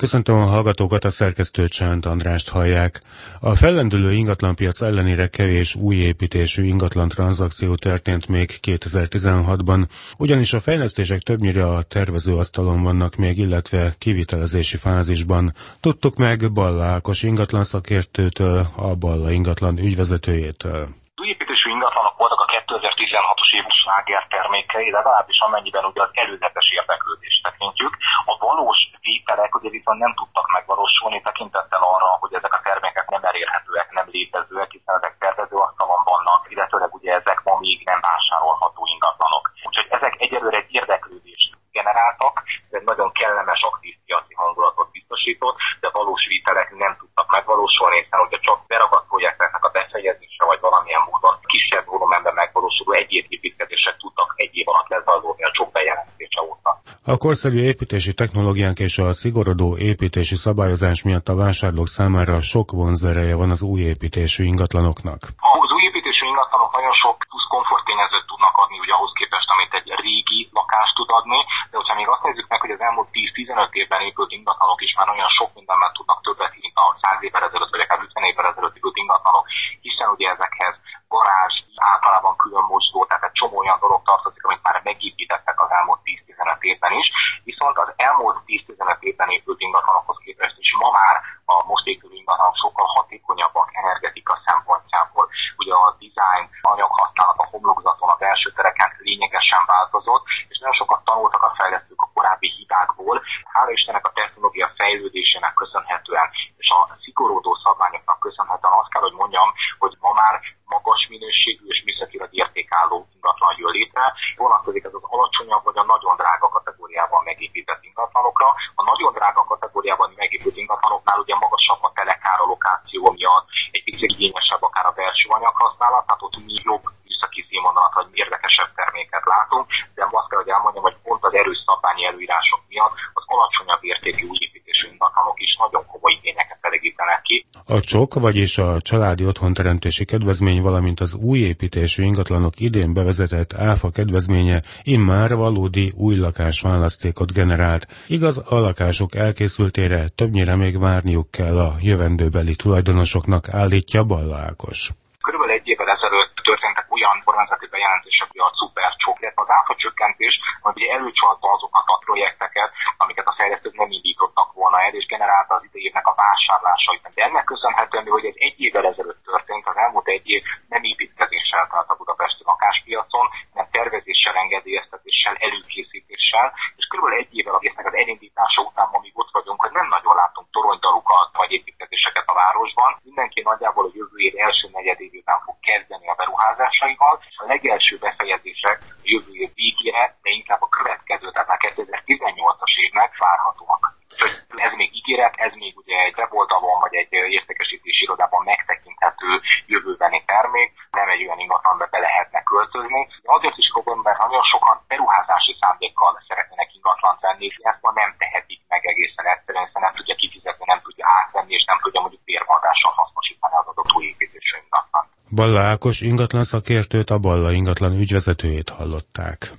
Köszöntöm a hallgatókat, a szerkesztő Csánt Andrást hallják. A fellendülő ingatlanpiac ellenére kevés új építésű ingatlan tranzakció történt még 2016-ban, ugyanis a fejlesztések többnyire a tervezőasztalon vannak még, illetve kivitelezési fázisban. Tudtuk meg Balla Ákos ingatlan szakértőtől, a Balla ingatlan ügyvezetőjétől. Új építésű ingatlanok voltak a 2016-os év sláger termékei, legalábbis amennyiben ugye az előzetes érdeklődést tekintjük. A valós vételek ugye viszont nem tudtak megvalósulni tekintettel arra, hogy ezek a termékek nem elérhetőek, nem létezőek, hiszen ezek tervezőasztalon vannak, illetőleg ugye ezek ma még nem vásárolható ingatlanok. Úgyhogy ezek egyelőre egy érdeklődést generáltak, egy nagyon kellemes aktív piaci hangulatot biztosított, de valós vételek nem tudtak megvalósulni, hiszen ugye csak beragadt A korszerű építési technológiánk és a szigorodó építési szabályozás miatt a vásárlók számára sok vonzereje van az új építésű ingatlanoknak. Az új építésű ingatlanok nagyon sok plusz komforttényezőt tudnak adni, ugye ahhoz képest, amit egy régi lakás tud adni, de hogyha még azt nézzük meg, hogy az elmúlt 10-15 évben épült ingatlanok is már olyan sok mindenben tudnak többet, mint a 100 évvel ezelőtt, vagy akár 50 évvel ezelőtt épült ingatlanok, hiszen ugye ezekhez garázs, általában külön mosdó, tehát egy csomó olyan dolog tartozik, amit már megépítettek az elmúlt 10-15 évben is, viszont az elmúlt 10-15 évben épült ingatlanokhoz képest is ma már a most épülő ingatlanok sokkal hatékonyabbak energetika szempontjából. Design, anyaghasználat, a homlokzaton, a belső tereken lényegesen változott, és nagyon sokat tanultak a fejlesztők a korábbi hibákból. Hála Istennek a technológia fejlődésének köszönhetően, és a szigorodó szabványoknak köszönhetően azt kell, hogy mondjam, hogy ma már magas minőségű és műszakilag értékálló ingatlan jön létre. Vonatkozik ez az alacsonyabb vagy a nagyon drága kategóriában megépített ingatlanokra. A nagyon drága kategóriában megépült ingatlanoknál ugye magasabb a telekár a lokáció miatt, egy picit igényesebb akár a belső anyaghasználat, tehát ott mi jobb műszaki színvonalat vagy érdekesebb terméket látunk, de azt kell, hogy elmondjam, hogy pont az erős szabványi előírások miatt az alacsonyabb értékű új építésű ingatlanok is nagyon komoly igényeket elégítenek ki. A csok, vagyis a családi otthonteremtési kedvezmény, valamint az új építésű ingatlanok idén bevezetett áfa kedvezménye immár valódi új lakás választékot generált. Igaz, a lakások elkészültére többnyire még várniuk kell a jövendőbeli tulajdonosoknak, állítja Balla Ákos. Évvel ezelőtt történtek olyan kormányzati bejelentések, hogy a szupercsok, illetve az áfa csökkentés, ami ugye előcsalta azokat a projekteket, amiket a fejlesztők nem indítottak volna el, és generálta az idejének a vásárlásait. De ennek köszönhetően, hogy ez egy évvel ezelőtt történt, az elmúlt egy év nem építkezéssel telt a budapesti lakáspiacon, hanem tervezéssel, engedélyeztetéssel, előkészítéssel, és körülbelül egy évvel egésznek az elindítása után, amíg ott vagyunk, hogy nem nagyon látunk toronydalukat vagy építkezéseket a városban. Mindenki nagyjából a jövő év első negyedév után fog kezdeni a beruházásaival, és a legelső befejezések a jövő év végére, de inkább a következő, tehát a 2018-as évnek várhatóak. Ez még ígéret, ez még ugye egy weboldalon vagy egy értékesítési irodában megtekinthető jövőbeni termék, nem egy olyan ingatlanba be lehetne költözni. Azért is fogom, mert nagyon sokan beruházási szándékkal szeretnének ingatlan venni, és ezt ma nem tehetik meg egészen egyszerűen, hiszen nem tudja kifizetni, nem tudja átvenni, és nem tudja mondjuk bérmagással hasznosítani az adott új építésű ingatlan. Balla Ákos ingatlan szakértőt, a Balla ingatlan ügyvezetőjét hallották.